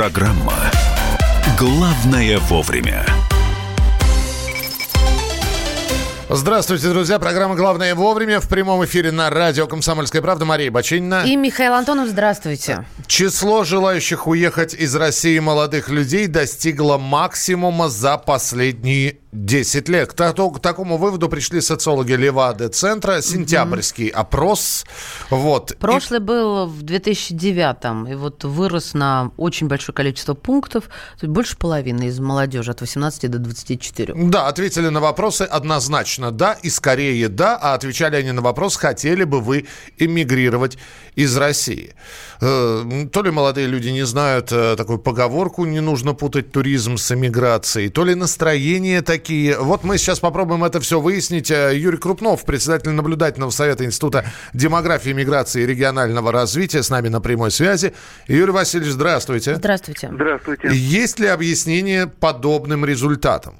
Программа «Главное вовремя». Здравствуйте, друзья. Программа «Главное вовремя» в прямом эфире на радио «Комсомольская правда». Мария Бачинина. И Михаил Антонов, здравствуйте. Число желающих уехать из России молодых людей достигло максимума за последние 10 лет. К, к такому выводу пришли социологи Левады-центра. Сентябрьский mm-hmm. опрос. Вот. Прошлый и... был в 2009 и вот вырос на очень большое количество пунктов. Больше половины из молодежи от 18 до 24. Да, ответили на вопросы однозначно да и скорее да, а отвечали они на вопрос, хотели бы вы эмигрировать из России. Э, то ли молодые люди не знают э, такую поговорку, не нужно путать туризм с эмиграцией, то ли настроение такие такие. Вот мы сейчас попробуем это все выяснить. Э, Юрий Крупнов, председатель наблюдательного совета Института демографии, миграции и регионального развития, с нами на прямой связи. Юрий Васильевич, здравствуйте. Здравствуйте. Здравствуйте. Есть ли объяснение подобным результатам?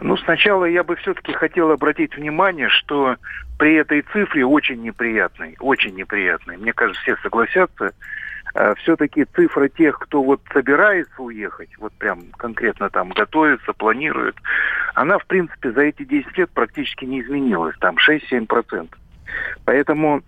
Ну, сначала я бы все-таки хотел обратить внимание, что при этой цифре очень неприятной, очень неприятной, мне кажется, все согласятся, все-таки цифра тех, кто вот собирается уехать, вот прям конкретно там готовится, планирует, она, в принципе, за эти 10 лет практически не изменилась, там 6-7%. Поэтому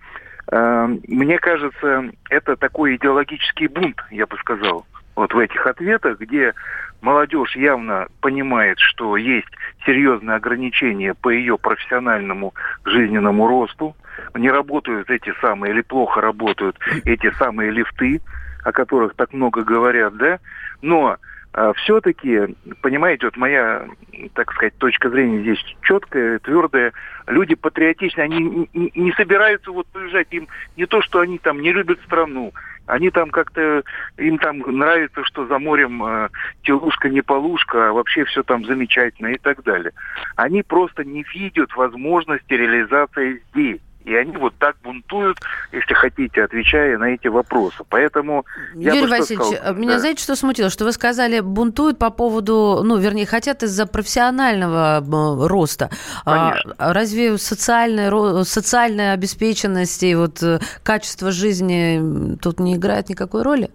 э, мне кажется, это такой идеологический бунт, я бы сказал, вот в этих ответах, где молодежь явно понимает, что есть серьезные ограничения по ее профессиональному жизненному росту, не работают эти самые или плохо работают эти самые лифты, о которых так много говорят, да, но а, все-таки, понимаете, вот моя, так сказать, точка зрения здесь четкая, твердая. Люди патриотичны, они не, не собираются вот уезжать. Им не то, что они там не любят страну, они там как-то, им там нравится, что за морем э, телушка не полушка, а вообще все там замечательно и так далее. Они просто не видят возможности реализации здесь. И они вот так бунтуют, если хотите, отвечая на эти вопросы. Поэтому... Юрий я Васильевич, сказал, меня да. знаете, что смутило? Что вы сказали, бунтуют по поводу, ну, вернее, хотят из-за профессионального роста. А Конечно. А разве социальная, социальная обеспеченность и вот э, качество жизни тут не играет никакой роли?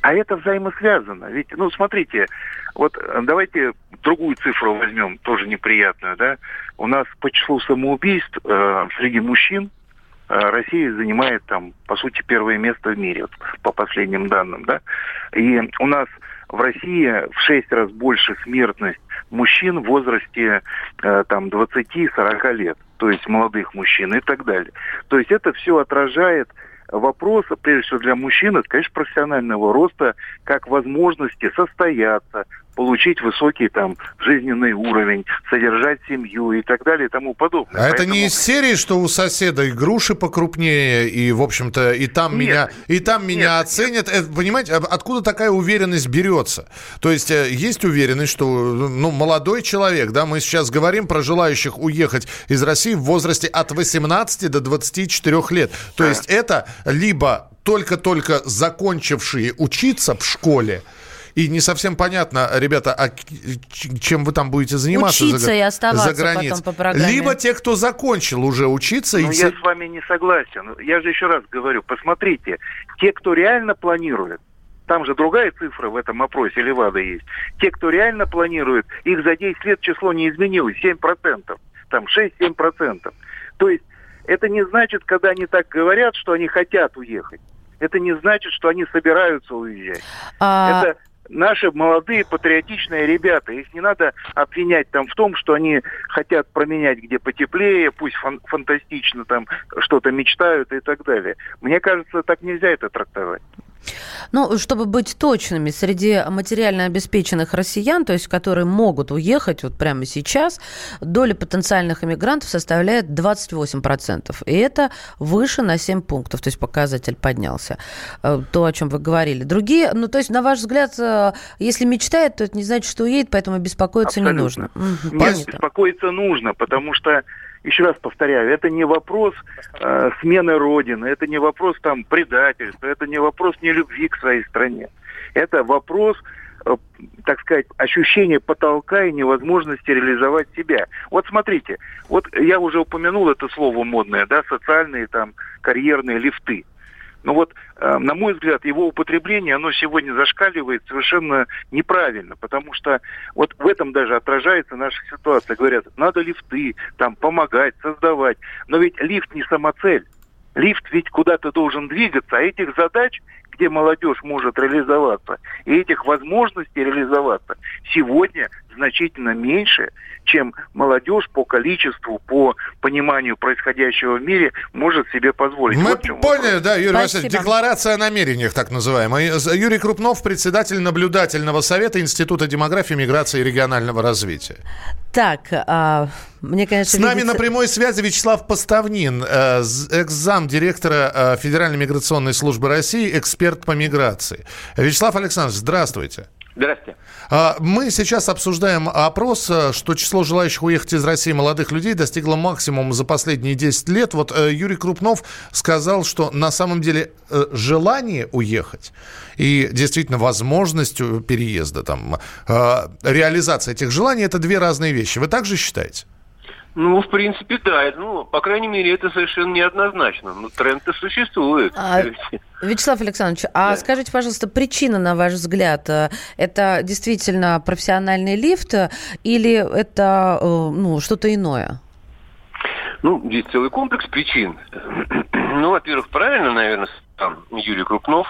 А это взаимосвязано. Ведь, ну, смотрите, вот э, давайте другую цифру возьмем, тоже неприятную, да. У нас по числу самоубийств э, среди мужчин э, Россия занимает там, по сути, первое место в мире, вот, по последним данным, да. И у нас в России в шесть раз больше смертность мужчин в возрасте э, там 20-40 лет, то есть молодых мужчин и так далее. То есть это все отражает вопрос, прежде всего для мужчин, это, конечно, профессионального роста, как возможности состояться, получить высокий там жизненный уровень, содержать семью и так далее и тому подобное. А Поэтому... это не из серии, что у соседа и груши покрупнее, и, в общем-то, и там нет, меня, и там нет, меня оценят. Нет. Это, понимаете, откуда такая уверенность берется? То есть э, есть уверенность, что ну, молодой человек, да, мы сейчас говорим про желающих уехать из России в возрасте от 18 до 24 лет. То есть это либо только-только закончившие учиться в школе, и не совсем понятно, ребята, а чем вы там будете заниматься учиться за, и оставаться за границей. потом по программе. Либо те, кто закончил уже учиться. Ну, и я те... с вами не согласен. Я же еще раз говорю, посмотрите, те, кто реально планирует, там же другая цифра в этом опросе Левада есть. Те, кто реально планирует, их за 10 лет число не изменилось, 7%, там 6-7%. То есть это не значит, когда они так говорят, что они хотят уехать. Это не значит, что они собираются уезжать. А... Это наши молодые патриотичные ребята. Их не надо обвинять там в том, что они хотят променять где потеплее, пусть фан- фантастично там что-то мечтают и так далее. Мне кажется, так нельзя это трактовать. Ну, чтобы быть точными, среди материально обеспеченных россиян, то есть которые могут уехать вот прямо сейчас, доля потенциальных иммигрантов составляет 28%. И это выше на 7 пунктов, то есть показатель поднялся. Э, то, о чем вы говорили. Другие, ну, то есть, на ваш взгляд, э, если мечтает, то это не значит, что уедет, поэтому беспокоиться Абсолютно. не нужно. Нет, беспокоиться нужно, потому что еще раз повторяю, это не вопрос э, смены родины, это не вопрос там предательства, это не вопрос нелюбви к своей стране. Это вопрос, э, так сказать, ощущения потолка и невозможности реализовать себя. Вот смотрите, вот я уже упомянул это слово модное, да, социальные там карьерные лифты. Но вот, э, на мой взгляд, его употребление, оно сегодня зашкаливает совершенно неправильно, потому что вот в этом даже отражается наша ситуация. Говорят, надо лифты, там, помогать, создавать. Но ведь лифт не самоцель. Лифт ведь куда-то должен двигаться, а этих задач где молодежь может реализоваться, и этих возможностей реализоваться сегодня значительно меньше, чем молодежь по количеству, по пониманию происходящего в мире может себе позволить. Мы вот поняли, вопрос. да, Юрий Спасибо. Васильевич, декларация о намерениях, так называемая. Юрий Крупнов, председатель наблюдательного совета Института демографии, миграции и регионального развития. Так, а, мне, конечно, С нами на прямой связи Вячеслав Поставнин, э, экс-зам директора э, Федеральной миграционной службы России, эксперт по миграции. Вячеслав Александрович, здравствуйте. Здравствуйте. А, мы сейчас обсуждаем опрос, э, что число желающих уехать из России молодых людей достигло максимума за последние 10 лет. Вот э, Юрий Крупнов сказал, что на самом деле э, желание уехать и действительно возможность переезда, там, реализация этих желаний – это две разные вещи. Вы также считаете? Ну, в принципе, да. Ну, по крайней мере, это совершенно неоднозначно. Но тренд-то существует. А, Вячеслав Александрович, а да. скажите, пожалуйста, причина, на ваш взгляд, э, это действительно профессиональный лифт или это э, ну, что-то иное? Ну, здесь целый комплекс причин. Ну, во-первых, правильно, наверное, там Юрий Крупнов,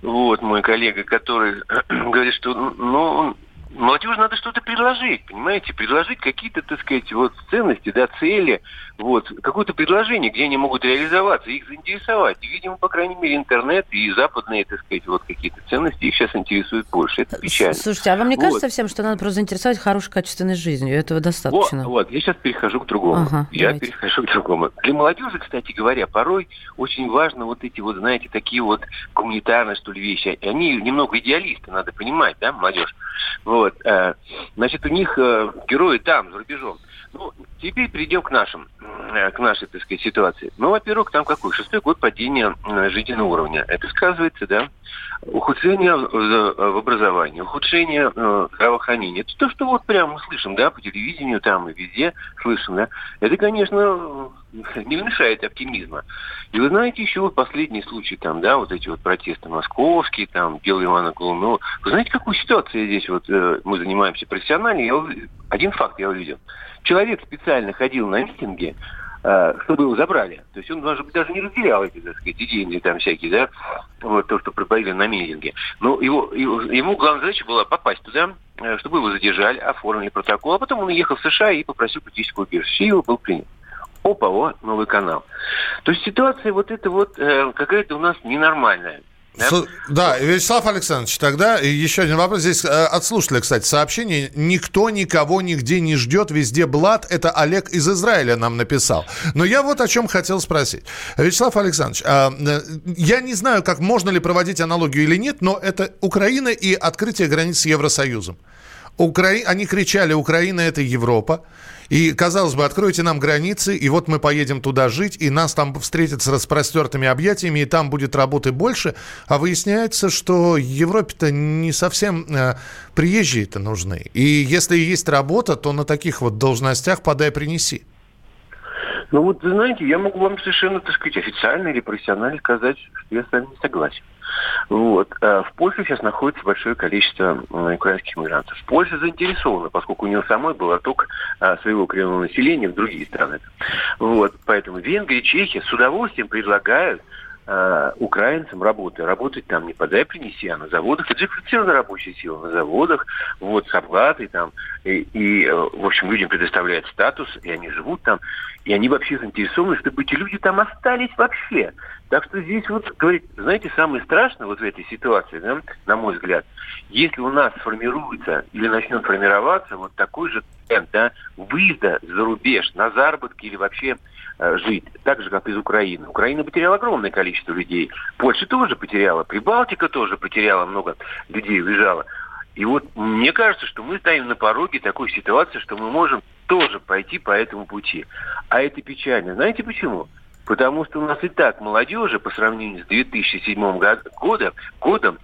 вот мой коллега, который говорит, что ну, молодежи надо что-то предложить, понимаете, предложить какие-то, так сказать, вот ценности, да, цели, вот, какое-то предложение, где они могут реализоваться, их заинтересовать. И, видимо, по крайней мере, интернет и западные, так сказать, вот какие-то ценности их сейчас интересуют больше. Это печально. Слушайте, а вам не кажется вот. всем, что надо просто заинтересовать хорошей, качественной жизнью? Этого достаточно? Вот, вот. я сейчас перехожу к другому. Ага, я давайте. перехожу к другому. Для молодежи, кстати говоря, порой очень важно вот эти вот, знаете, такие вот гуманитарные, что ли, вещи. Они немного идеалисты, надо понимать, да, молодежь. Вот. Э, значит, у них э, герои там, за рубежом. Ну, теперь перейдем к нашим, э, к нашей, так сказать, ситуации. Ну, во-первых, там какой? Шестой год падения жизненного уровня. Это сказывается, да, ухудшение в образовании, ухудшение э, здравоохранения. Это то, что вот прямо мы слышим, да, по телевидению там и везде слышим, да. Это, конечно, не мешает оптимизма. И вы знаете, еще вот последний случай там, да, вот эти вот протесты московские, там, дело Ивана Голунова. Вы знаете, какую ситуацию здесь вот мы занимаемся профессионально? Я, один факт я увидел. Человек специально ходил на митинги, э, чтобы его забрали. То есть он, быть, даже не разделял эти, так сказать, идейные там всякие, да, вот то, что пропагали на митинге. Но его, его, ему главная задача была попасть туда, э, чтобы его задержали, оформили протокол, а потом он уехал в США и попросил политическую убежище, и его был принят. Опа, о, новый канал. То есть ситуация вот эта вот э, какая-то у нас ненормальная. Да? да, Вячеслав Александрович, тогда еще один вопрос. Здесь э, от слушателя, кстати, сообщение. Никто никого нигде не ждет, везде блат. Это Олег из Израиля нам написал. Но я вот о чем хотел спросить. Вячеслав Александрович, а, э, я не знаю, как можно ли проводить аналогию или нет, но это Украина и открытие границ с Евросоюзом. Укра... Они кричали, Украина это Европа. И, казалось бы, откройте нам границы, и вот мы поедем туда жить, и нас там встретят с распростертыми объятиями, и там будет работы больше. А выясняется, что Европе-то не совсем э, приезжие-то нужны. И если есть работа, то на таких вот должностях подай принеси. Ну вот, знаете, я могу вам совершенно, так сказать, официально или профессионально сказать, что я с вами не согласен. Вот. А в Польше сейчас находится большое количество украинских мигрантов. Польша заинтересована, поскольку у нее самой был отток а, своего коренного населения в другие страны. Вот. Поэтому Венгрия, Чехия с удовольствием предлагают э, украинцам работы. Работать там не подай, принеси, а на заводах. Это же квалифицированная рабочая сила на заводах, вот, с оплатой там. И, и, э, в общем, людям предоставляют статус, и они живут там. И они вообще заинтересованы, чтобы эти люди там остались вообще. Так что здесь вот, говорить, знаете, самое страшное вот в этой ситуации, да, на мой взгляд, если у нас сформируется или начнет формироваться вот такой же тренд, да, выезда за рубеж на заработки или вообще Э, жить, так же, как из Украины. Украина потеряла огромное количество людей. Польша тоже потеряла, Прибалтика тоже потеряла, много людей уезжало. И вот мне кажется, что мы стоим на пороге такой ситуации, что мы можем тоже пойти по этому пути. А это печально. Знаете почему? Потому что у нас и так молодежи по сравнению с 2007 годом, годом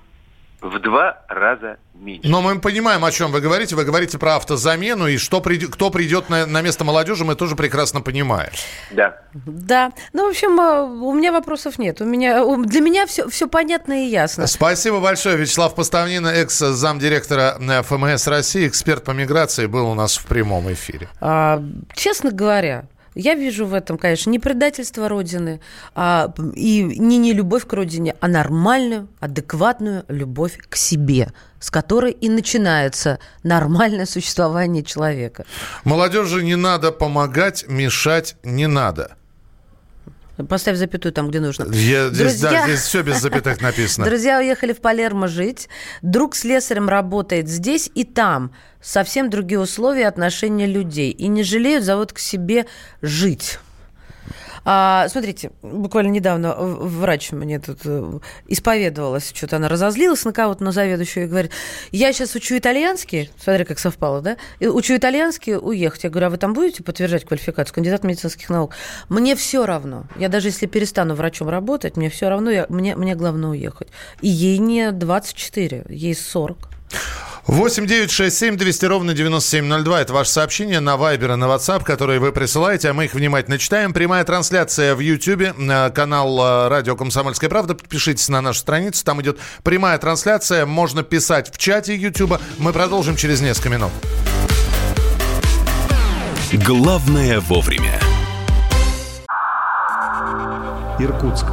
в два раза меньше. Но мы понимаем, о чем вы говорите. Вы говорите про автозамену, и что придет, кто придет на, на место молодежи, мы тоже прекрасно понимаем. Да. Да. Ну, в общем, э, у меня вопросов нет. У меня, для меня все, все понятно и ясно. Спасибо большое. Вячеслав Поставнина, экс-замдиректора э, ФМС России, эксперт по миграции, был у нас в прямом эфире. А, честно говоря, я вижу в этом, конечно, не предательство Родины а, и не не любовь к Родине, а нормальную, адекватную любовь к себе, с которой и начинается нормальное существование человека. Молодежи не надо помогать, мешать не надо. Поставь запятую там, где нужно. Я, здесь, Друзья... Да, здесь все без запятых написано. Друзья уехали в Палермо жить. Друг с слесарем работает здесь и там. Совсем другие условия отношения людей. И не жалеют, зовут к себе жить. А, смотрите, буквально недавно врач мне тут э, исповедовалась, что-то она разозлилась на кого-то, на заведующую, и говорит, я сейчас учу итальянский, смотри, как совпало, да, учу итальянский уехать. Я говорю, а вы там будете подтверждать квалификацию? Кандидат медицинских наук. Мне все равно. Я даже если перестану врачом работать, мне все равно, я, мне, мне главное уехать. И ей не 24, ей 40. 8 9 6 7 200 ровно 9702. Это ваше сообщение на Viber и на WhatsApp, которые вы присылаете, а мы их внимательно читаем. Прямая трансляция в YouTube, канал э, Радио Комсомольская правда. Подпишитесь на нашу страницу, там идет прямая трансляция. Можно писать в чате YouTube. Мы продолжим через несколько минут. Главное вовремя. Иркутск.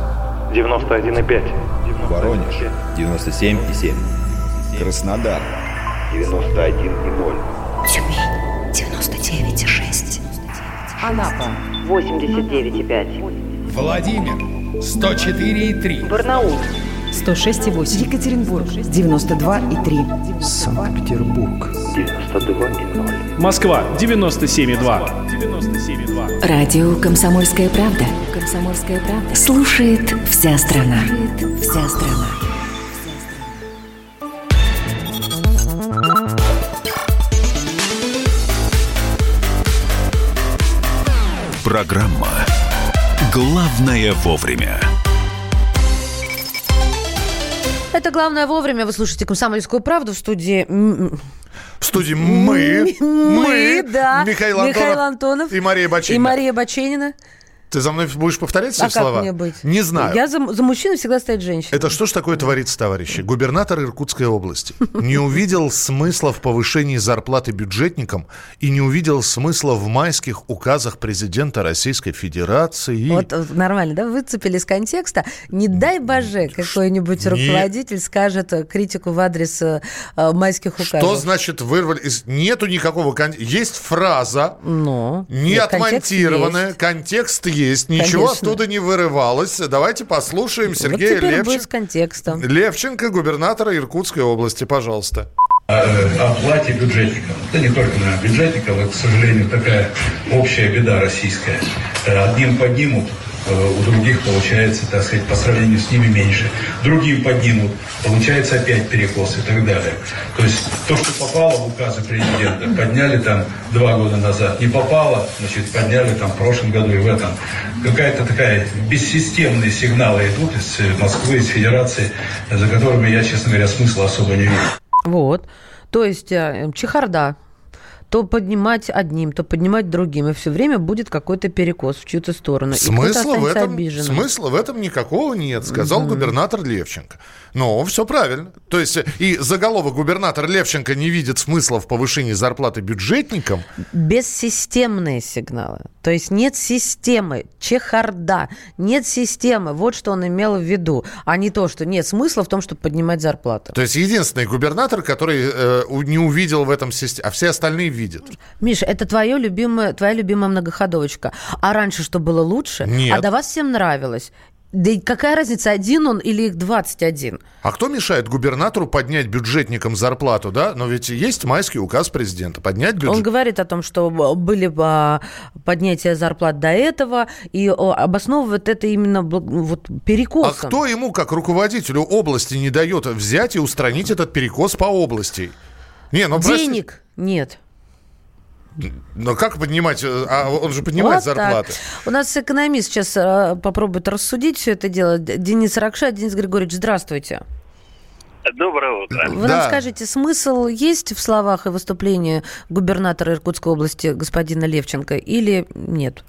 91,5. Воронеж. 97,7. Краснодар. 91,0. Тюмень 99,6. Анапа 89,5. Владимир 104,3. Барнаул 106,8. Екатеринбург 92,3. Санкт-Петербург 92,0. Москва 97,2. 97,2. Радио Комсомольская правда. Комсомольская правда. Слушает вся страна. Слушает вся страна. Программа «Главное вовремя». Это «Главное вовремя». Вы слушаете «Комсомольскую правду» в студии... В студии мы, мы, да. Михаил Антонов, Михаил Антонов и Мария Бачинина. И Мария Баченина. Ты за мной будешь повторять все а слова? Как мне быть? Не знаю. Я за, за мужчину всегда стоит женщина. Это что ж такое творится, товарищи? Губернатор Иркутской области не увидел смысла в повышении зарплаты бюджетникам и не увидел смысла в майских указах президента Российской Федерации. Вот нормально, да? Выцепили из контекста. Не дай боже, какой-нибудь руководитель скажет критику в адрес э, майских указов. Что значит вырвали? Нету никакого контекста. Есть фраза, Но. не отмонтированная, контекст есть есть, ничего Конечно. оттуда не вырывалось. Давайте послушаем Сергея вот Левченко. с контекстом. Левченко, губернатора Иркутской области, пожалуйста. О оплате бюджетников. Да не только на бюджетников, это, к сожалению, такая общая беда российская. Одним поднимут, Э, у других получается, так сказать, по сравнению с ними меньше. Другим поднимут, получается опять перекос и так далее. То есть то, что попало в указы президента, подняли там два года назад, не попало, значит, подняли там в прошлом году и в этом. Какая-то такая бессистемные сигналы идут из Москвы, из Федерации, за которыми я, честно говоря, смысла особо не вижу. Вот. То есть э, чехарда то поднимать одним, то поднимать другим, и все время будет какой-то перекос в чью-то сторону. Смысла в этом, смысла в этом никакого нет, сказал угу. губернатор Левченко. Ну, все правильно. То есть и заголовок губернатор Левченко не видит смысла в повышении зарплаты бюджетникам. Бессистемные сигналы. То есть нет системы, чехарда, нет системы. Вот что он имел в виду, а не то, что нет смысла в том, чтобы поднимать зарплату. То есть единственный губернатор, который э, не увидел в этом системе, а все остальные видят. Миша, это твое любимое, твоя любимая многоходовочка. А раньше что было лучше? Нет. А до вас всем нравилось? Да и какая разница, один он или их 21? А кто мешает губернатору поднять бюджетникам зарплату, да? Но ведь есть майский указ президента поднять бюджет. Он говорит о том, что были а, поднятия зарплат до этого, и обосновывает это именно вот перекосом. А кто ему, как руководителю области, не дает взять и устранить этот перекос по области? Не, ну, Денег прости... нет. Но как поднимать? Э, а он же поднимает вот зарплаты. Так. У нас экономист сейчас э, попробует рассудить все это дело. Денис Ракша. Денис Григорьевич, здравствуйте. Доброе утро. Вы да. нам скажите, смысл есть в словах и выступлении губернатора Иркутской области господина Левченко или нет?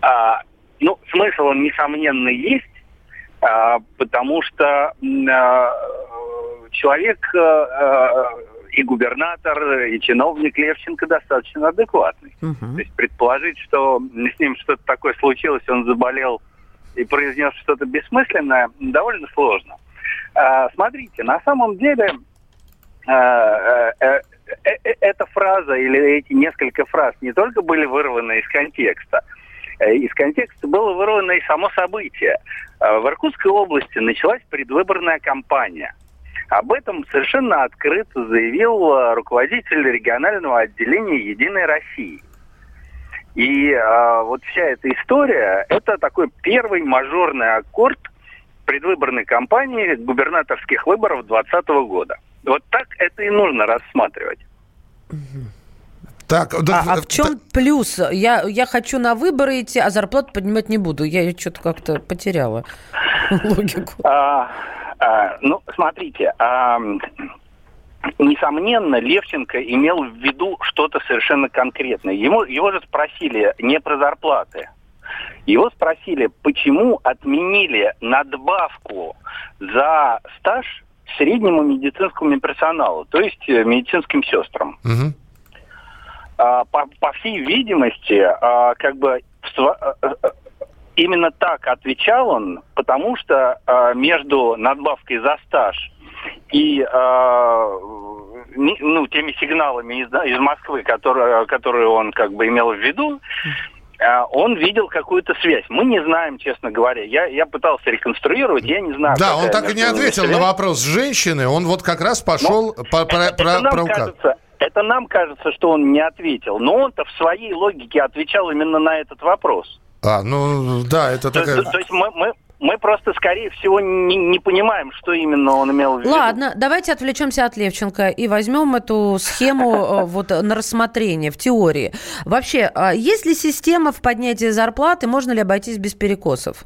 А, ну, смысл он, несомненно, есть, а, потому что а, человек а, и губернатор, и чиновник Левченко достаточно адекватный. Угу. То есть предположить, что с ним что-то такое случилось, он заболел и произнес что-то бессмысленное, довольно сложно. А, смотрите, на самом деле а, э, эта фраза или эти несколько фраз не только были вырваны из контекста, из контекста было вырвано и само событие. В Иркутской области началась предвыборная кампания. Об этом совершенно открыто заявил руководитель регионального отделения «Единой России». И э, вот вся эта история – это такой первый мажорный аккорд предвыборной кампании губернаторских выборов 2020 года. Вот так это и нужно рассматривать. Так, да, а, а в чем та... плюс? Я, я хочу на выборы идти, а зарплату поднимать не буду. Я что-то как-то потеряла логику. А, а, ну, смотрите, а, несомненно, Левченко имел в виду что-то совершенно конкретное. Ему, его же спросили не про зарплаты, его спросили, почему отменили надбавку за стаж среднему медицинскому персоналу, то есть э, медицинским сестрам. Угу. А, по, по всей видимости, а, как бы а, именно так отвечал он, потому что а, между надбавкой за стаж и а, ну, теми сигналами из, из Москвы, которые, которые он как бы имел в виду, а, он видел какую-то связь. Мы не знаем, честно говоря. Я, я пытался реконструировать, я не знаю. Да, он так и не ответил связь. на вопрос женщины. Он вот как раз пошел но по, про, про, про кажется, это нам кажется, что он не ответил. Но он-то в своей логике отвечал именно на этот вопрос. А, ну да, это такая... То, то есть мы, мы, мы просто, скорее всего, не, не понимаем, что именно он имел в виду. Ладно, давайте отвлечемся от Левченко и возьмем эту схему э, вот на рассмотрение в теории. Вообще, а есть ли система в поднятии зарплаты, можно ли обойтись без перекосов?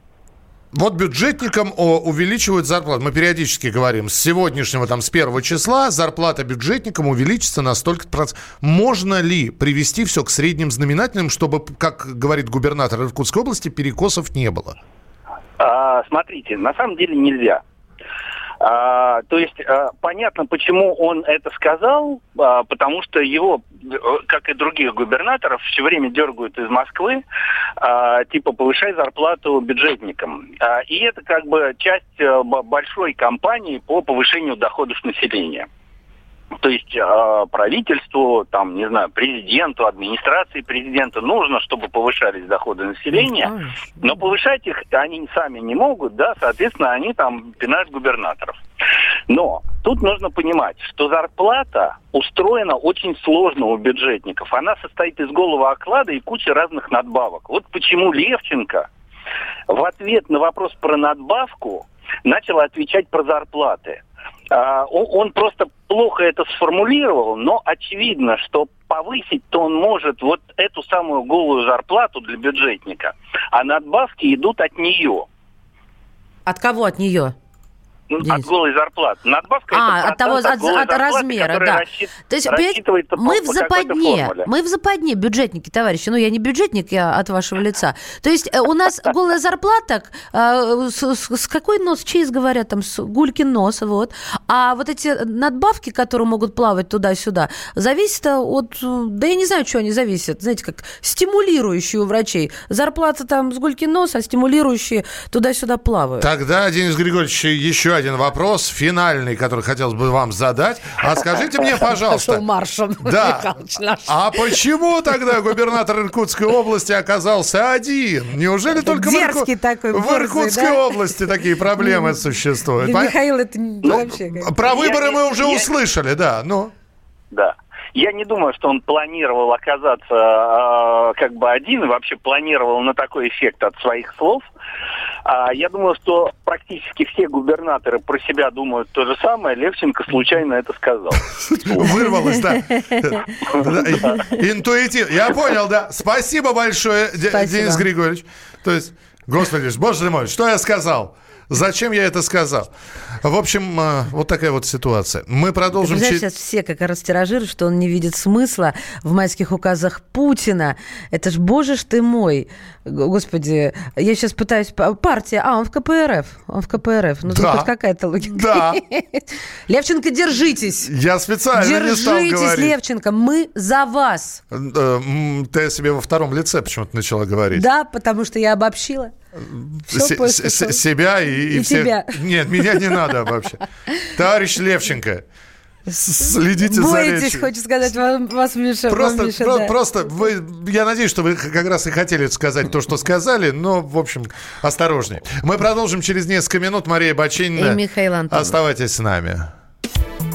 Вот бюджетникам увеличивают зарплату. Мы периодически говорим, с сегодняшнего, там, с первого числа зарплата бюджетникам увеличится на столько процентов. Можно ли привести все к средним знаменателям, чтобы, как говорит губернатор Иркутской области, перекосов не было? А, смотрите, на самом деле нельзя. А, то есть а, понятно, почему он это сказал, а, потому что его, как и других губернаторов, все время дергают из Москвы, а, типа повышай зарплату бюджетникам. А, и это как бы часть а, большой кампании по повышению доходов населения. То есть э, правительству, там, не знаю, президенту, администрации президента нужно, чтобы повышались доходы населения, но повышать их они сами не могут, да, соответственно, они там пинают губернаторов. Но тут нужно понимать, что зарплата устроена очень сложно у бюджетников. Она состоит из голого оклада и кучи разных надбавок. Вот почему Левченко в ответ на вопрос про надбавку начал отвечать про зарплаты. А, он просто плохо это сформулировал, но очевидно, что повысить-то он может вот эту самую голую зарплату для бюджетника, а надбавки идут от нее. От кого от нее? Денис. От голой зарплаты. Надбавка а, это от того, от, от, от размера, да. Рассчит, То есть, мы в западне, мы в западне, бюджетники, товарищи. Ну, я не бюджетник, я от вашего лица. То есть э, у нас голая зарплата, э, с какой нос, чейз говорят, там, с гулькин нос, вот. А вот эти надбавки, которые могут плавать туда-сюда, зависят от, да я не знаю, что они зависят, знаете, как стимулирующие у врачей. Зарплата там с гулькин нос, а стимулирующие туда-сюда плавают. Тогда, Денис Григорьевич, еще один вопрос, финальный, который хотелось бы вам задать. А скажите мне, пожалуйста... маршем, да, А почему тогда губернатор Иркутской области оказался один? Неужели только в, Ирку... такой борзый, в Иркутской да? области такие проблемы существуют? Михаил, это ну, вообще... Про выборы мы уже услышали, да, ну... Да. Я не думаю, что он планировал оказаться э, как бы один и вообще планировал на такой эффект от своих слов. А я думаю, что практически все губернаторы про себя думают то же самое. Левченко случайно это сказал. Вырвалось, да. Интуитивно. Я понял, да. Спасибо большое, Денис Григорьевич. То есть, господи, боже мой, что я сказал? Зачем я это сказал? В общем, э, вот такая вот ситуация. Мы продолжим... Ты сейчас все как раз тиражируют, что он не видит смысла в майских указах Путина. Это ж, боже ж ты мой. Господи, я сейчас пытаюсь... Партия, а, он в КПРФ. Он в КПРФ. Ну, да. хоть какая-то логика. Да. Левченко, держитесь. Я специально держитесь, не стал. Держитесь, Левченко, мы за вас. Э, ты себе во втором лице почему-то начала говорить. Да, потому что я обобщила. Себя и, и, И всех. тебя. Нет, меня не надо вообще. Товарищ Левченко, следите за Боитесь, речью. хочу сказать, вам, вас, Миша, Просто, вам, Миша, про- да. просто вы, я надеюсь, что вы как раз и хотели сказать то, что сказали, но, в общем, осторожнее. Мы продолжим через несколько минут. Мария Бачинина. И Михаил Антонов. Оставайтесь с нами.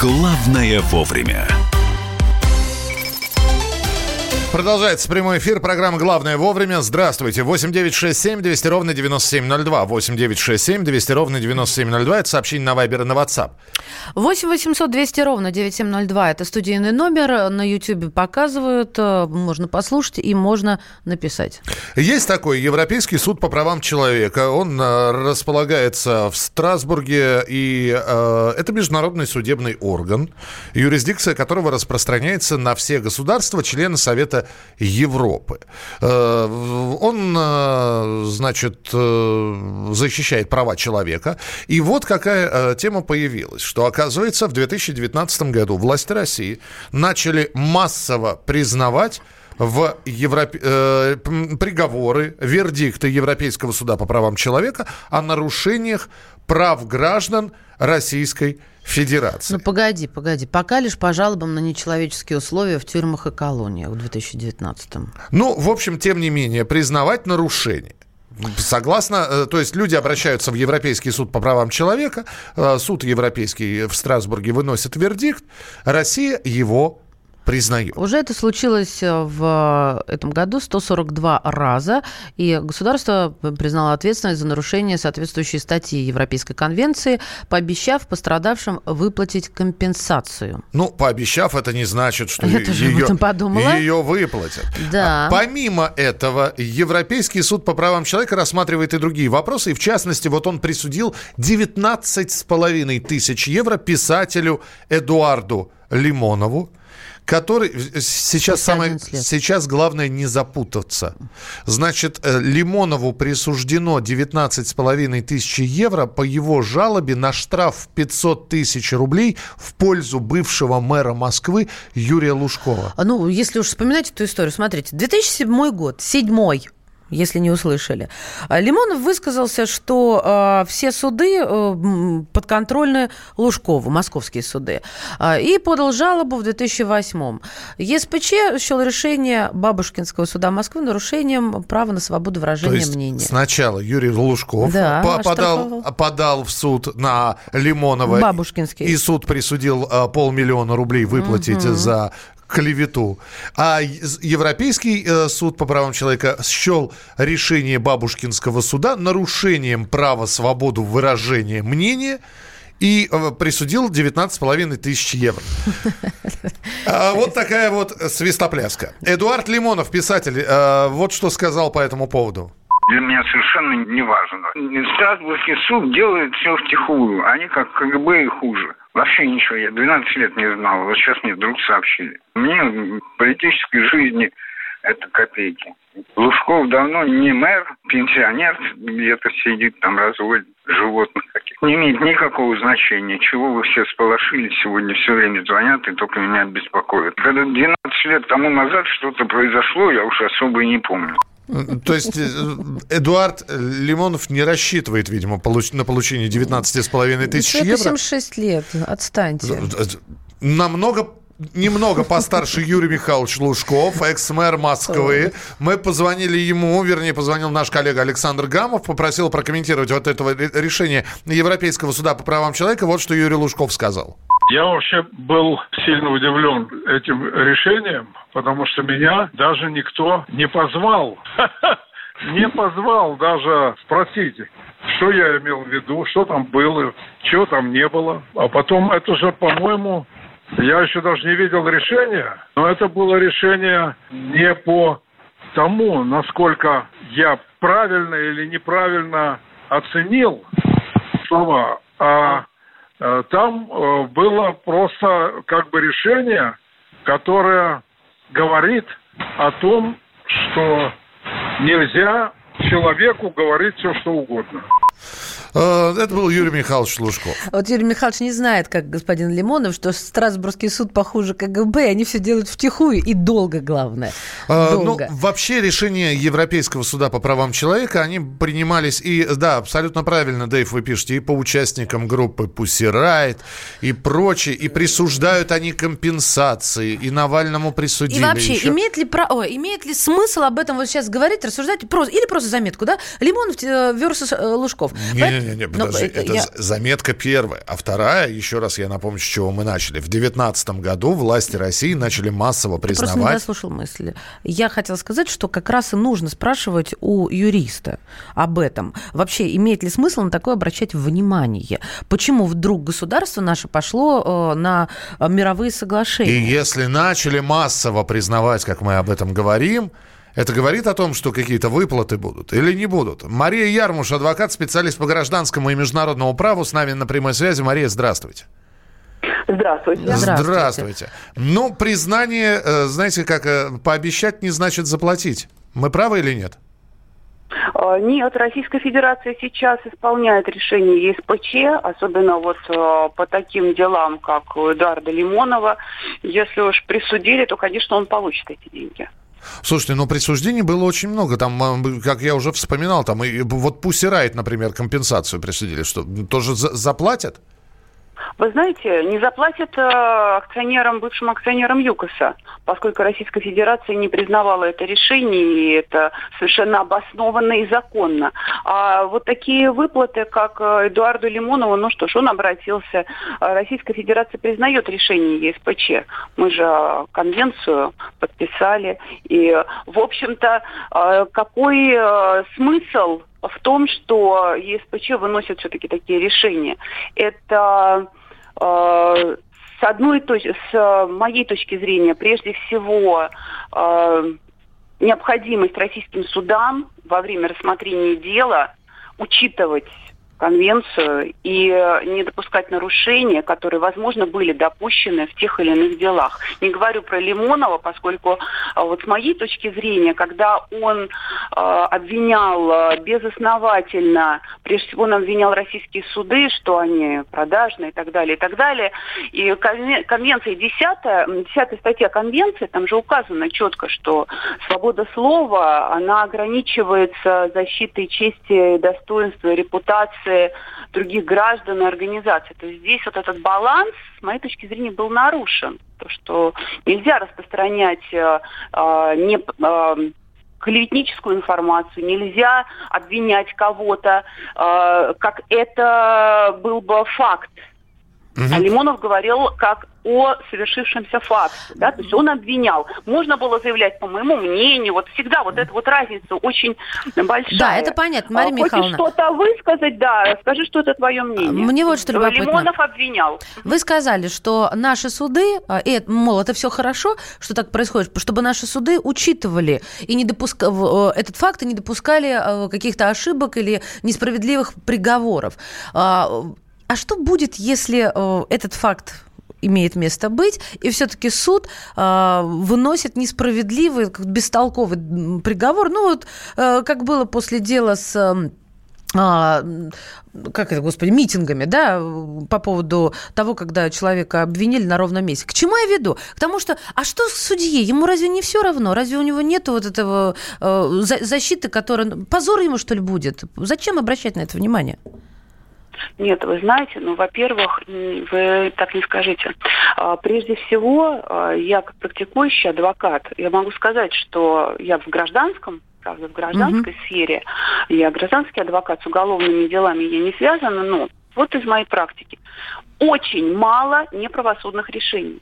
«Главное вовремя». Продолжается прямой эфир. Программа «Главное вовремя». Здравствуйте. 8 9 6 7 200 ровно 9702. 8 9 6 7 200 ровно 9702. Это сообщение на Вайбер и на WhatsApp. 8 800 200 ровно 9702. Это студийный номер. На YouTube показывают. э, Можно послушать и можно написать. Есть такой Европейский суд по правам человека. Он э, располагается в Страсбурге, и э, это международный судебный орган, юрисдикция которого распространяется на все государства, члены Совета Европы. Э, он, э, значит, э, защищает права человека. И вот какая тема появилась, что, оказывается, в 2019 году власти России начали массово признавать в Европе... э, приговоры, вердикты Европейского суда по правам человека о нарушениях прав граждан Российской Федерации. Ну, погоди, погоди. Пока лишь по жалобам на нечеловеческие условия в тюрьмах и колониях в 2019-м. Ну, в общем, тем не менее, признавать нарушение. Согласно, э, то есть люди обращаются в Европейский суд по правам человека, э, суд европейский в Страсбурге выносит вердикт, Россия его признает. Уже это случилось э, в этом году 142 раза, и государство признало ответственность за нарушение соответствующей статьи Европейской конвенции, пообещав пострадавшим выплатить компенсацию. Ну, пообещав, это не значит, что Я тоже ее, подумала. ее выплатят. Да. А Помимо этого, Европейский суд по правам человека рассматривает и другие вопросы. И в частности, вот он присудил 19,5 тысяч евро писателю Эдуарду Лимонову, который сейчас самое 11 лет. сейчас главное не запутаться. Значит, э, Лимонову присуждено 19,5 тысячи евро по его жалобе на штраф в 500 тысяч рублей в пользу бывшего мэра Москвы Юрия Лужкова. А, Ну, если уж вспоминать эту историю, смотрите, 2007 год, седьмой, если не услышали. А, Лимонов высказался, что э, все суды э, подконтрольны Лужкову, московские суды, А, и подал жалобу в 2008. ЕСПЧ счел решение Бабушкинского суда Москвы нарушением права на свободу То выражения есть мнения. сначала Юрий Лужков Да, по- подал, подал в суд на Лимонова. Бабушкинский. И суд присудил э, полмиллиона рублей выплатить Мгм. за клевету. А Европейский э, суд по правам человека счел решение Бабушкинского суда нарушением права свободу выражения мнения и э, присудил 19,5 тысяч евро. А, Вот такая вот свистопляска. Эдуард Лимонов, писатель, э, вот что сказал по этому поводу. Для меня совершенно не важно. Страсбургский суд делает все втихую. Они как КГБ и хуже. Вообще ничего. Я 12 лет не знал. Вот сейчас мне вдруг сообщили. Мне в политической жизни это копейки. Лужков давно не мэр, пенсионер, где-то сидит там, разводит животных каких. Не имеет никакого значения. Чего вы все сполошились сегодня, все время звонят и только меня беспокоят. Когда 12 лет тому назад что-то произошло, я уж особо и не помню. То есть э, Эдуард Лимонов не рассчитывает, видимо, на получение 19,5 тысяч Человеку евро. 76 лет, отстаньте. Намного немного постарше Юрий Михайлович Лужков, экс-мэр Москвы. Мы позвонили ему, вернее, позвонил наш коллега Александр Гамов, попросил прокомментировать вот это решение Европейского суда по правам человека. Вот что Юрий Лужков сказал. Я вообще был сильно удивлен этим решением, потому что меня даже никто не позвал. Не позвал даже спросить, что я имел в виду, что там было, чего там не было. А потом это же, по-моему, я еще даже не видел решения, но это было решение не по тому, насколько я правильно или неправильно оценил слова, а Э, там э, было просто как бы решение, которое говорит о том, что нельзя человеку говорить все, что угодно. Э, это был Юрий Михайлович Лужков. Вот Юрий Михайлович не знает, как господин Лимонов, что Страсбургский суд похуже КГБ, они все делают втихую и долго, главное. А, долго. Ну, вообще решения Европейского суда по правам человека, они принимались и, да, абсолютно правильно, Дэйв, вы пишете, и по участникам группы Pussy Riot, и прочее, и присуждают они компенсации, и Навальному присудили. И вообще, еще. имеет ли, про... Ой, имеет ли смысл об этом вот сейчас говорить, рассуждать, просто... или просто заметку, да? Лимонов э, versus э, Лужков. Не, не, не, подожди, Но, это я... заметка первая. А вторая, еще раз я напомню, с чего мы начали. В 2019 году власти России начали массово признавать... Ты просто не дослушал мысли. Я хотела сказать, что как раз и нужно спрашивать у юриста об этом. Вообще, имеет ли смысл на такое обращать внимание? Почему вдруг государство наше пошло э, на мировые соглашения? И если начали массово признавать, как мы об этом говорим, это говорит о том, что какие-то выплаты будут или не будут? Мария Ярмуш, адвокат, специалист по гражданскому и международному праву, с нами на прямой связи. Мария, здравствуйте. Здравствуйте. Здравствуйте. Здравствуйте. Ну, признание, э, знаете, как э, пообещать не значит заплатить. Мы правы или нет? А, нет, Российская Федерация сейчас исполняет решение ЕСПЧ, особенно вот э, по таким делам, как у Эдуарда Лимонова. Если уж присудили, то, конечно, он получит эти деньги. Слушайте, но присуждений было очень много. Там, а, как я уже вспоминал, там и вот Пусирайт, например, компенсацию присудили. Что, тоже за заплатят? Вы знаете, не заплатят э, акционерам, бывшим акционерам ЮКОСа, поскольку Российская Федерация не признавала это решение, и это совершенно обоснованно и законно. А вот такие выплаты, как э, Эдуарду Лимонову, ну что ж, он обратился. Российская Федерация признает решение ЕСПЧ. Мы же конвенцию подписали. И, в общем-то, э, какой смысл в том, что ЕСПЧ выносит все-таки такие решения. Это э, с одной точки, с моей точки зрения, прежде всего, э, необходимость российским судам во время рассмотрения дела учитывать конвенцию и не допускать нарушения, которые, возможно, были допущены в тех или иных делах. Не говорю про Лимонова, поскольку э, вот с моей точки зрения, когда он обвинял э, безосновательно, прежде всего он обвинял российские суды, что они продажные и так далее, и так далее, и конвенция 10, 10 статья конвенции, там же указано четко, что свобода слова, она ограничивается защитой чести, достоинства, репутации других граждан и организаций. То есть здесь вот этот баланс, с моей точки зрения, был нарушен. То, что нельзя распространять э, э, не э, клеветническую информацию, нельзя обвинять кого-то, э, как это был бы факт. Угу. А Лимонов говорил как о совершившемся факте. Да? То есть он обвинял. Можно было заявлять, по моему мнению, вот всегда вот эта вот разница очень большая. Да, это понятно, Мария а, Михайловна. Хочешь что-то высказать, да, скажи, что это твое мнение. Мне вот что любопытно. Лимонов обвинял. Вы сказали, что наши суды, а, и, мол, это все хорошо, что так происходит, чтобы наши суды учитывали и не допускали э, этот факт и не допускали э, каких-то ошибок или несправедливых приговоров. А, что будет, если э, этот факт имеет место быть, и все-таки суд э, выносит несправедливый, бестолковый приговор. Ну вот, э, как было после дела с... Э, а, как это, господи, митингами, да, по поводу того, когда человека обвинили на ровном месте. К чему я веду? К тому, что, а что с судьей? Ему разве не все равно? Разве у него нет вот этого э, защиты, которая... Позор ему, что ли, будет? Зачем обращать на это внимание? Нет, вы знаете, ну, во-первых, вы так не скажите. А, прежде всего, а, я как практикующий адвокат, я могу сказать, что я в гражданском правда, в гражданской угу. сфере. Я гражданский адвокат с уголовными делами я не связана, но вот из моей практики. Очень мало неправосудных решений.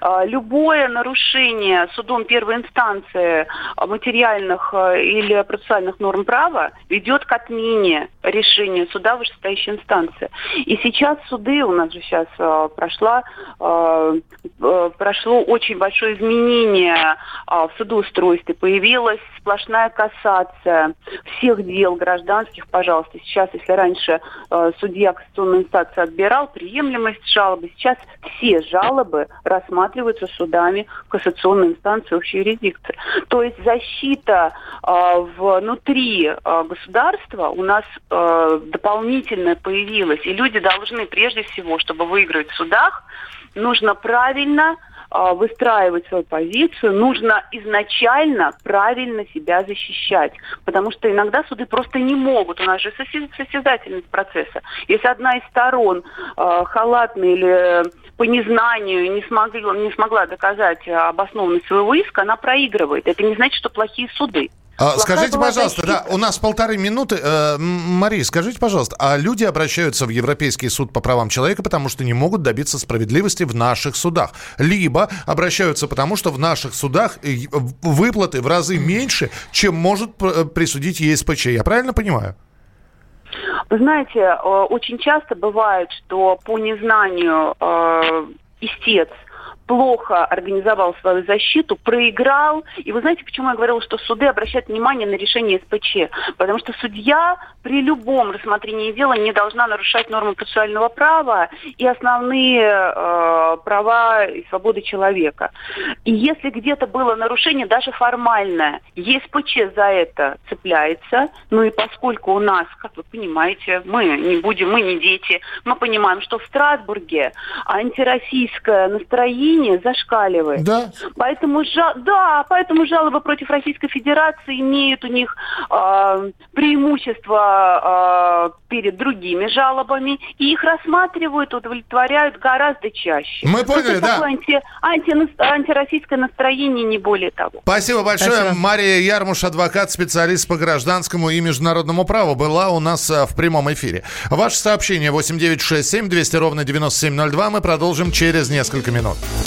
А, любое нарушение судом первой инстанции материальных э, или процессуальных норм права ведет к отмене решения суда вышестоящей инстанции. И сейчас суды, у нас же сейчас прошла, прошло очень большое изменение в судоустройстве. Появилась сплошная кассация всех дел гражданских, пожалуйста. Сейчас, если раньше судья конституционной инстанции отбирал приемлемость жалобы, сейчас все жалобы рассматриваются рассматриваются судами кассационной инстанции общей юрисдикции. То есть защита э, внутри э, государства у нас э, дополнительно появилась. И люди должны прежде всего, чтобы выиграть в судах, нужно правильно выстраивать свою позицию, нужно изначально правильно себя защищать. Потому что иногда суды просто не могут. У нас же состязательность процесса. Если одна из сторон э, халатно или по незнанию не, смогли, не смогла доказать обоснованность своего иска, она проигрывает. Это не значит, что плохие суды. А, скажите, пожалуйста, да, у нас полторы минуты. Э, Мария, скажите, пожалуйста, а люди обращаются в Европейский суд по правам человека, потому что не могут добиться справедливости в наших судах. Либо обращаются потому, что в наших судах выплаты в разы меньше, чем может э, присудить ЕСПЧ. Я правильно понимаю? Вы знаете, э, очень часто бывает, что по незнанию э, истец плохо организовал свою защиту, проиграл. И вы знаете, почему я говорила, что суды обращают внимание на решение СПЧ? Потому что судья при любом рассмотрении дела не должна нарушать нормы процессуального права и основные э, права и свободы человека. И если где-то было нарушение, даже формальное, ЕСПЧ за это цепляется. Ну и поскольку у нас, как вы понимаете, мы не будем, мы не дети, мы понимаем, что в Страсбурге антироссийское настроение давление зашкаливает. Да. Поэтому, да, поэтому жалобы против Российской Федерации имеют у них э, преимущество э, перед другими жалобами, и их рассматривают, удовлетворяют гораздо чаще. Мы поняли, да. Анти, анти, антироссийское настроение, не более того. Спасибо большое. Спасибо. Мария Ярмуш, адвокат, специалист по гражданскому и международному праву, была у нас э, в прямом эфире. Ваше сообщение 8967 200 ровно 9702 мы продолжим через несколько минут.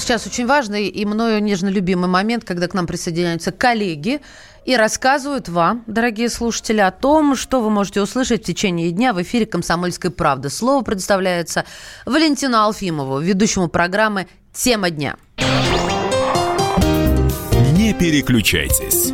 Сейчас очень важный и мною нежно любимый момент, когда к нам присоединяются коллеги и рассказывают вам, дорогие слушатели, о том, что вы можете услышать в течение дня в эфире «Комсомольской правды». Слово предоставляется Валентину Алфимову, ведущему программы «Тема дня». Не переключайтесь.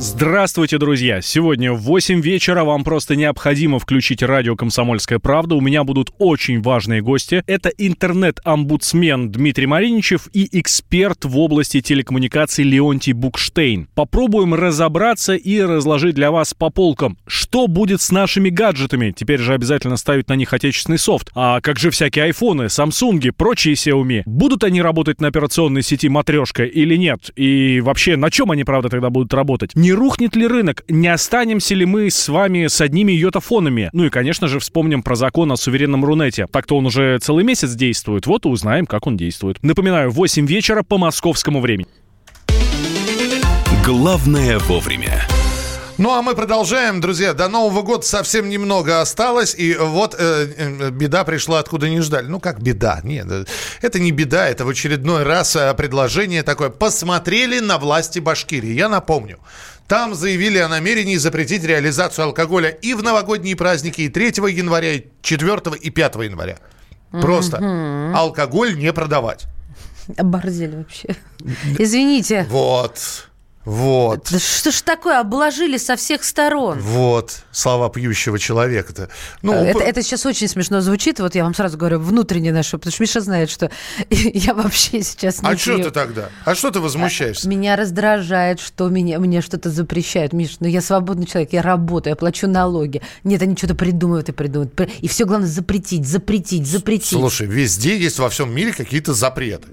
Здравствуйте, друзья! Сегодня в 8 вечера вам просто необходимо включить радио «Комсомольская правда». У меня будут очень важные гости. Это интернет-омбудсмен Дмитрий Мариничев и эксперт в области телекоммуникаций Леонтий Букштейн. Попробуем разобраться и разложить для вас по полкам, что будет с нашими гаджетами. Теперь же обязательно ставить на них отечественный софт. А как же всякие айфоны, самсунги, прочие Xiaomi? Будут они работать на операционной сети матрешка или нет? И вообще, на чем они, правда, тогда будут работать? Не рухнет ли рынок? Не останемся ли мы с вами с одними йотафонами? Ну и, конечно же, вспомним про закон о суверенном Рунете. Так-то он уже целый месяц действует. Вот и узнаем, как он действует. Напоминаю, 8 вечера по московскому времени. Главное вовремя. Ну, а мы продолжаем, друзья. До Нового года совсем немного осталось. И вот э, э, беда пришла, откуда не ждали. Ну, как беда? Нет, э, это не беда. Это в очередной раз э, предложение такое. Посмотрели на власти Башкирии. Я напомню. Там заявили о намерении запретить реализацию алкоголя и в новогодние праздники, и 3 января, и 4 и 5 января. Просто mm-hmm. алкоголь не продавать. Оборзели вообще. Извините. Вот. Вот. Да что ж такое, обложили со всех сторон. Вот, слова пьющего человека-то. Ну, это, это сейчас очень смешно звучит, вот я вам сразу говорю, внутренне наше, потому что Миша знает, что я вообще сейчас не А что ты тогда? А что ты возмущаешься? Меня раздражает, что меня, мне что-то запрещают. Миш, ну я свободный человек, я работаю, я плачу налоги. Нет, они что-то придумывают и придумывают. И все главное запретить, запретить, запретить. Слушай, везде есть во всем мире какие-то запреты.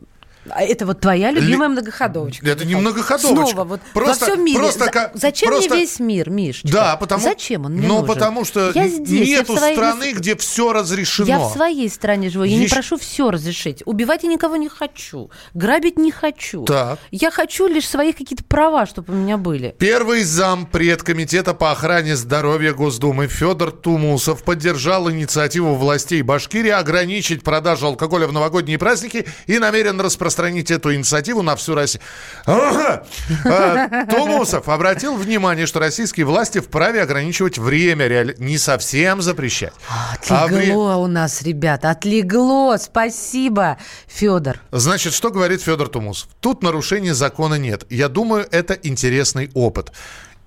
А это вот твоя любимая Ли... многоходовочка. Это не многоходовочка. Снова вот просто, во всем мире. Просто, За... Зачем просто... мне весь мир, Миш? Да, потому... Зачем он мне Ну, нужен? потому что я здесь, нету я своей... страны, где все разрешено. Я в своей стране живу. Я Есть... не прошу все разрешить. Убивать я никого не хочу. Грабить не хочу. Так. Я хочу лишь свои какие-то права, чтобы у меня были. Первый зам предкомитета по охране здоровья Госдумы Федор Тумусов поддержал инициативу властей Башкирии ограничить продажу алкоголя в новогодние праздники и намерен распространить эту инициативу на всю Россию. А, Тумусов обратил внимание, что российские власти вправе ограничивать время, реали... не совсем запрещать. Отлегло а вре... у нас, ребята, отлегло. Спасибо, Федор. Значит, что говорит Федор Тумусов? Тут нарушения закона нет. Я думаю, это интересный опыт.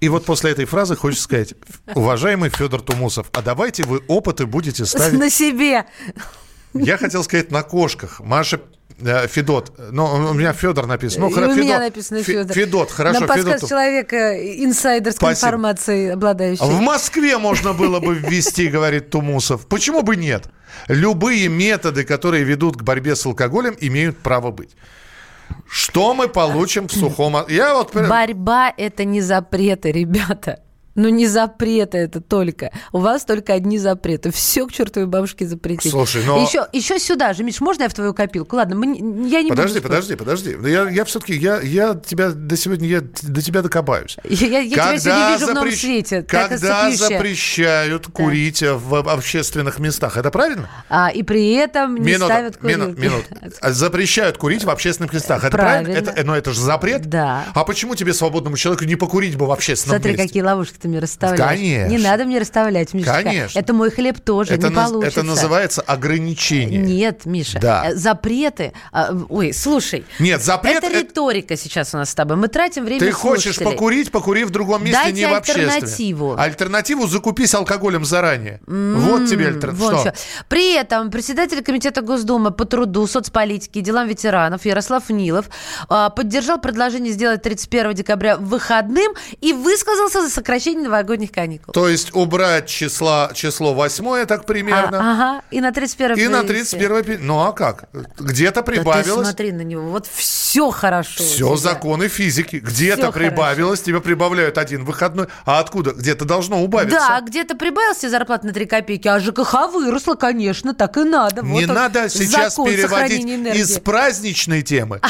И вот после этой фразы хочется сказать, уважаемый Федор Тумусов, а давайте вы опыты будете ставить... На себе. Я хотел сказать на кошках. Маша Федот. Но у меня Федор написано. Ну, у Федот. меня написано Федор. Федот, хорошо. Нам подсказ Федот. человека инсайдерской Спасибо. информацией обладающий. В Москве можно было бы ввести, говорит Тумусов. Почему бы нет? Любые методы, которые ведут к борьбе с алкоголем, имеют право быть. Что мы получим в сухом... Я вот... Борьба – это не запреты, ребята. Ну, не запреты это только. У вас только одни запреты. Все к чертовой бабушке запретить. Слушай, но... Еще, еще сюда же, Миш, можно я в твою копилку? Ладно, мы, я не Подожди, буду подожди, подожди. Я, я все-таки, я, я тебя до сегодня, я до тебя докопаюсь. Я, я тебя сегодня вижу запрещ... в новом свете. Когда запрещают да. курить в общественных местах, это правильно? А, и при этом не минут, ставят курить. Минут, минут. Запрещают курить в общественных местах. Это правильно? правильно? Это, но это же запрет? Да. А почему тебе, свободному человеку, не покурить бы в общественном Смотри, месте? какие ловушки ты мне расставляешь. Конечно. Не надо мне расставлять, Миша. Конечно. Это мой хлеб тоже, это не на, получится. Это называется ограничение. Нет, Миша. Да. Э, запреты. А, ой, слушай. Нет, запрет... Это риторика сейчас у нас с тобой. Мы тратим время Ты хочешь покурить, покури в другом месте, Дайте не в общественном. альтернативу. Альтернативу закупись алкоголем заранее. Mm-hmm. Вот тебе альтернатива. Вот что? При этом председатель Комитета Госдумы по труду, соцполитике и делам ветеранов Ярослав Нилов а, поддержал предложение сделать 31 декабря выходным и высказался за сокращение новогодних каникул. То есть убрать числа, число 8, так примерно. А, ага, и на 31 И на 31 Ну а как? Где-то прибавилось. Да ты смотри на него, вот все хорошо. Все законы физики. Где-то прибавилось, тебе прибавляют один выходной. А откуда? Где-то должно убавиться. Да, где-то прибавилась зарплата на 3 копейки, а ЖКХ выросла, конечно, так и надо. Не вот надо он, сейчас переводить из праздничной темы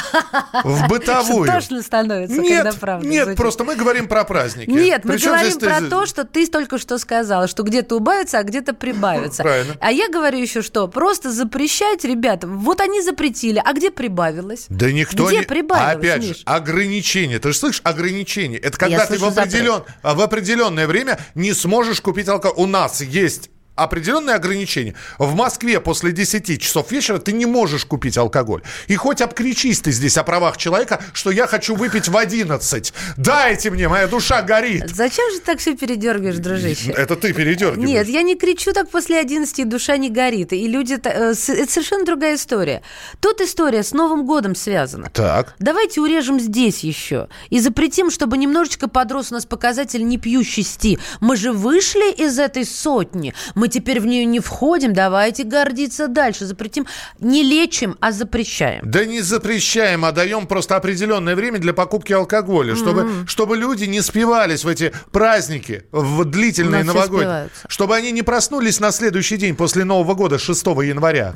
в бытовую. Тошно становится, нет, когда правда Нет, звучит. просто мы говорим про праздники. Нет, мы говорим про то, что ты только что сказала, что где-то убавится, а где-то прибавится. Правильно. А я говорю еще что? Просто запрещать, ребята. Вот они запретили, а где прибавилось? Да никто где не... прибавилось, Опять Миш? же, ограничение. Ты же слышишь, ограничение. Это когда я ты в, определен... в определенное время не сможешь купить алкоголь. У нас есть определенные ограничения. В Москве после 10 часов вечера ты не можешь купить алкоголь. И хоть обкричись ты здесь о правах человека, что я хочу выпить в 11. Дайте мне, моя душа горит. Зачем же так все передергиваешь, дружище? Это ты передергиваешь. Нет, я не кричу так после 11, и душа не горит. И люди... Э, это совершенно другая история. Тут история с Новым годом связана. Так. Давайте урежем здесь еще. И запретим, чтобы немножечко подрос у нас показатель непьющести. Мы же вышли из этой сотни. Мы теперь в нее не входим, давайте гордиться дальше. Запретим, не лечим, а запрещаем. Да не запрещаем, а даем просто определенное время для покупки алкоголя, чтобы, mm-hmm. чтобы люди не спивались в эти праздники, в длительные Но новогодние. Чтобы они не проснулись на следующий день после Нового года, 6 января.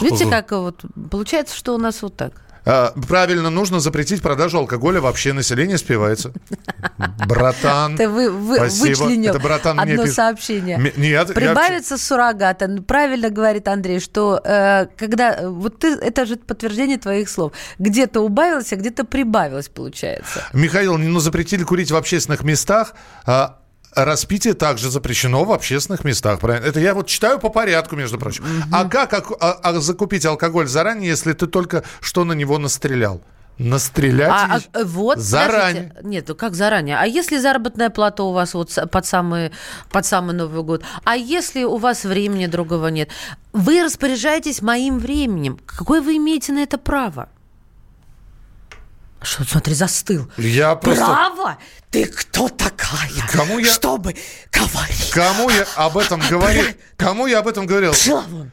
Видите, как вот получается, что у нас вот так. А, правильно, нужно запретить продажу алкоголя. Вообще население спивается. Братан, Ты вы, вы, спасибо. Это братан одно мне пишет. сообщение. М- нет, Прибавится я... суррогата. Правильно говорит Андрей, что э, когда... Вот ты, это же подтверждение твоих слов. Где-то убавилось, а где-то прибавилось, получается. Михаил, ну запретили курить в общественных местах. А распитие также запрещено в общественных местах. Правильно? Это я вот читаю по порядку, между прочим. Угу. А как а, а, закупить алкоголь заранее, если ты только что на него настрелял? Настрелять а, а, вот, заранее. Подождите. Нет, ну как заранее? А если заработная плата у вас вот под самый, под самый Новый год? А если у вас времени другого нет? Вы распоряжаетесь моим временем. Какое вы имеете на это право? Что, смотри, застыл. Я просто... Право? Ты кто такая? Кому я... Чтобы говорить. Кому я об этом говорил? Кому я об этом говорил? Пошла вон.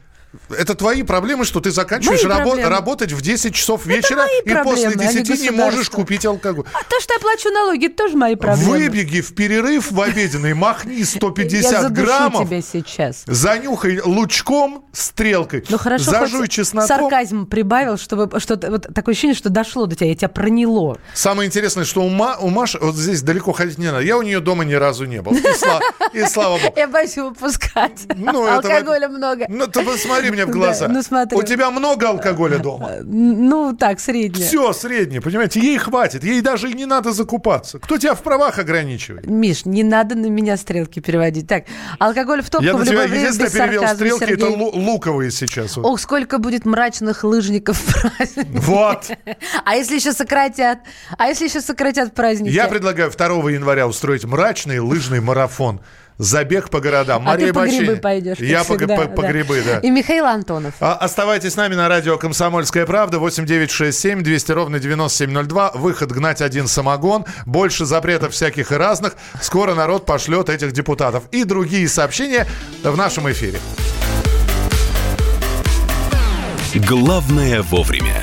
Это твои проблемы, что ты заканчиваешь рабо- работать в 10 часов вечера и после 10 не можешь купить алкоголь. А то, что я плачу налоги, это тоже мои проблемы. Выбеги в перерыв в обеденный, махни 150 я граммов. тебя сейчас. Занюхай лучком, стрелкой. Ну хорошо, зажуй чесноком. Сарказм прибавил, чтобы что вот такое ощущение, что дошло до тебя, я тебя проняло. Самое интересное, что у, Ма, у Маши, вот здесь далеко ходить не надо. Я у нее дома ни разу не был. И, слава, богу. Я боюсь выпускать. Ну, Алкоголя много. Ну, ты посмотри, смотри мне в глаза. Да, ну, смотри. У тебя много алкоголя дома? Ну, так, среднее. Все, среднее, понимаете? Ей хватит. Ей даже и не надо закупаться. Кто тебя в правах ограничивает? Миш, не надо на меня стрелки переводить. Так, алкоголь в топку Я в тебя, время если без перевел стрелки, Сергей. это луковые сейчас. Вот. Ох, сколько будет мрачных лыжников праздник. Вот. А если еще сократят? А если еще сократят праздники? Я предлагаю 2 января устроить мрачный лыжный марафон. Забег по городам. А Мария ты по Бачини. грибы пойдешь. Я по, по, по да. грибы, да. И Михаил Антонов. А, оставайтесь с нами на радио «Комсомольская правда». 8967 200 ровно 9702. Выход «Гнать один самогон». Больше запретов всяких и разных. Скоро народ пошлет этих депутатов. И другие сообщения в нашем эфире. Главное вовремя.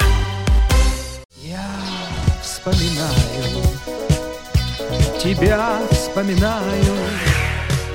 Я вспоминаю, тебя вспоминаю